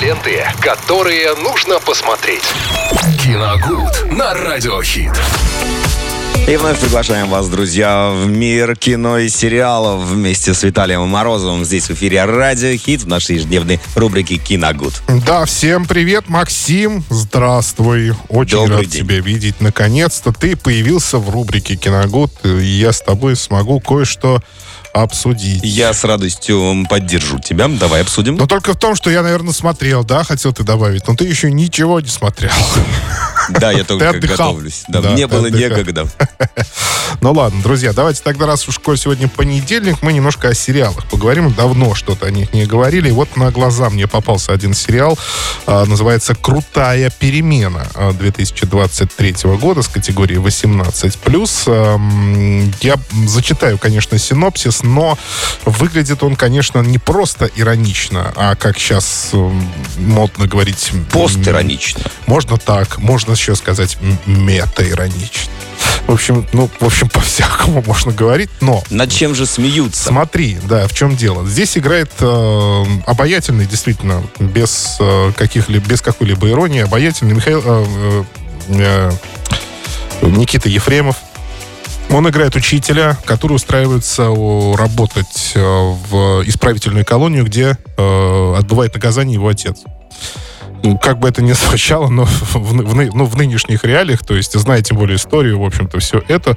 ленты, которые нужно посмотреть. Киногуд на Радиохит. И вновь приглашаем вас, друзья, в мир кино и сериалов вместе с Виталием Морозовым. Здесь в эфире Радио Хит в нашей ежедневной рубрике «Киногуд». Да, всем привет, Максим. Здравствуй. Очень Добрый рад день. тебя видеть. Наконец-то ты появился в рубрике «Киногуд», и я с тобой смогу кое-что обсудить. Я с радостью поддержу тебя. Давай обсудим. Но только в том, что я, наверное, смотрел, да, хотел ты добавить, но ты еще ничего не смотрел. Да, я только готовлюсь. Да, мне было некогда. Ну ладно, друзья, давайте тогда, раз уж коль сегодня понедельник, мы немножко о сериалах поговорим. Давно что-то о них не говорили. И вот на глаза мне попался один сериал. а, называется «Крутая перемена» а, 2023 года с категории 18+. Ам, Я зачитаю, конечно, синопсис, но выглядит он, конечно, не просто иронично, а, как сейчас модно говорить... Постиронично. можно так, можно еще сказать мета-иронично. В общем, ну, в общем, по-всякому можно говорить, но Над чем же смеются? смотри, да, в чем дело. Здесь играет э, обаятельный, действительно, без э, каких-либо, без какой-либо иронии, обаятельный Михаил э, э, э, Никита Ефремов. Он играет учителя, который устраивается работать э, в исправительную колонию, где э, отбывает наказание его отец. Как бы это ни звучало, но в, в ну, в нынешних реалиях, то есть, зная тем более историю, в общем-то, все это,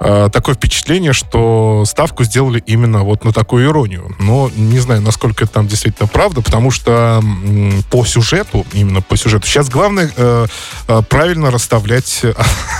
э, такое впечатление, что ставку сделали именно вот на такую иронию. Но не знаю, насколько это там действительно правда, потому что м, по сюжету, именно по сюжету, сейчас главное э, э, правильно расставлять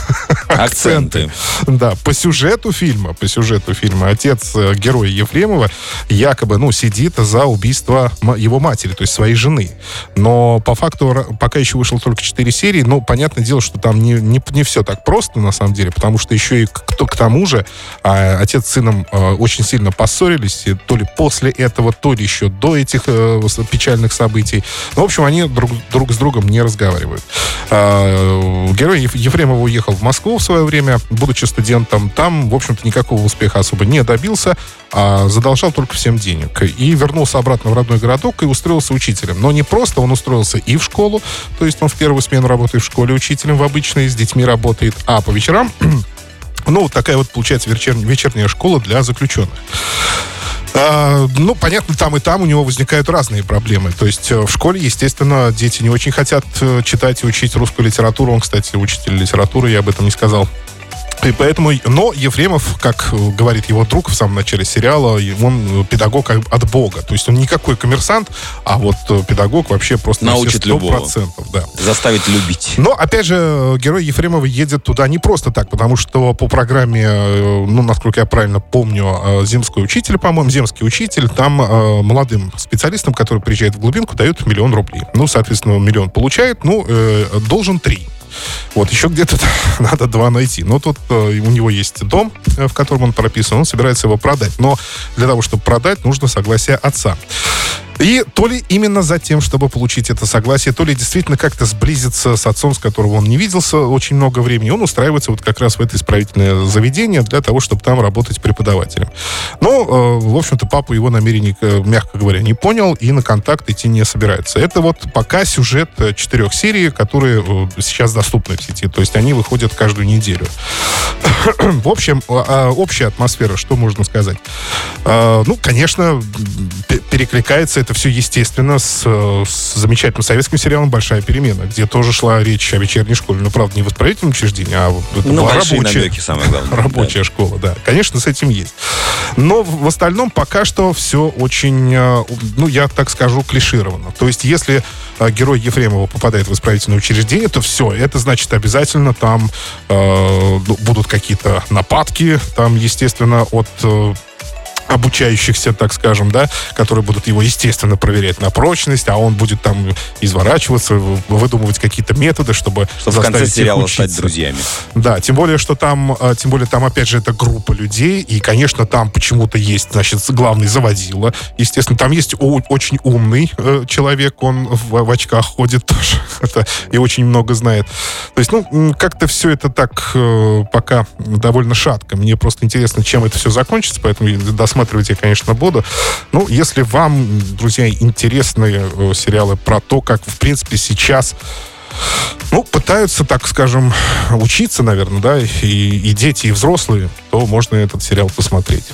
Акценты. да, по сюжету фильма, по сюжету фильма отец э, героя Ефремова якобы, ну, сидит за убийство его матери, то есть своей жены. Но по факту пока еще вышло только 4 серии, ну, понятное дело, что там не, не, не все так просто, на самом деле, потому что еще и к, к- тому же а, отец с сыном э, очень сильно поссорились, и то ли после этого, то ли еще до этих с- печальных событий. Ну, в общем, они друг, друг с другом не разговаривают. А, Герой Еф- Ефремова уехал в Москву в свое время, будучи студентом. Там, в общем-то, никакого успеха особо не добился, а задолжал только всем денег. И вернулся обратно в родной городок и устроился учителем. Но не просто, он устроился и в школу, то есть он в первую смену работает в школе учителем в обычной, с детьми работает, а по вечерам ну, вот такая вот, получается, вечер- вечерняя школа для заключенных. А, ну, понятно, там и там у него возникают разные проблемы. То есть э, в школе, естественно, дети не очень хотят э, читать и учить русскую литературу. Он, кстати, учитель литературы, я об этом не сказал. И поэтому, но Ефремов, как э, говорит его друг в самом начале сериала, он э, педагог от Бога. То есть он никакой коммерсант, а вот э, педагог вообще просто Научит на любого. 100%, да. Заставить любить. Но, опять же, герой Ефремова едет туда не просто так, потому что по программе, ну, насколько я правильно помню, земской учитель, по-моему, земский учитель, там молодым специалистам, которые приезжают в глубинку, дают миллион рублей. Ну, соответственно, миллион получает, ну, должен три. Вот, еще где-то надо два найти. Но тут э, у него есть дом, э, в котором он прописан, он собирается его продать. Но для того, чтобы продать, нужно согласие отца. И то ли именно за тем, чтобы получить это согласие, то ли действительно как-то сблизиться с отцом, с которого он не виделся очень много времени, он устраивается вот как раз в это исправительное заведение для того, чтобы там работать преподавателем. Но, э, в общем-то, папа его намерений, э, мягко говоря, не понял и на контакт идти не собирается. Это вот пока сюжет э, четырех серий, которые э, сейчас доступны в сети. То есть они выходят каждую неделю. В общем, а, а, общая атмосфера, что можно сказать? Ну, конечно, перекликается это все, естественно, с, э, с замечательным советским сериалом «Большая перемена», где тоже шла речь о вечерней школе. Ну, правда, не в исправительном учреждении, а вот это Ну, была рабочая, намеки, самое главное. рабочая школа, да. Конечно, с этим есть. Но в остальном пока что все очень, э, ну, я так скажу, клишировано. То есть, если э, герой Ефремова попадает в исправительное учреждение, то все, это значит обязательно там э, ну, будут какие-то нападки, там, естественно, от обучающихся, так скажем, да, которые будут его, естественно, проверять на прочность, а он будет там изворачиваться, выдумывать какие-то методы, чтобы Чтобы в конце сериала стать учиться. друзьями. Да, тем более, что там, э, тем более там, опять же, это группа людей, и, конечно, там почему-то есть, значит, главный заводила. Естественно, там есть очень умный э, человек, он в, в очках ходит тоже, это, и очень много знает. То есть, ну, как-то все это так э, пока довольно шатко. Мне просто интересно, чем это все закончится, поэтому досматриваю пересматривать я, конечно, буду. Ну, если вам, друзья, интересны э, сериалы про то, как, в принципе, сейчас ну, пытаются, так скажем, учиться, наверное, да, и, и дети, и взрослые, то можно этот сериал посмотреть.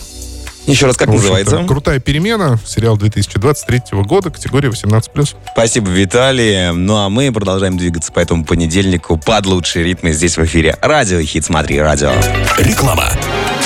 Еще раз, как называется? «Крутая перемена», сериал 2023 года, категория 18+. Спасибо, Виталий. Ну, а мы продолжаем двигаться по этому понедельнику под лучшие ритмы здесь в эфире. Радио «Хит, смотри, радио». Реклама.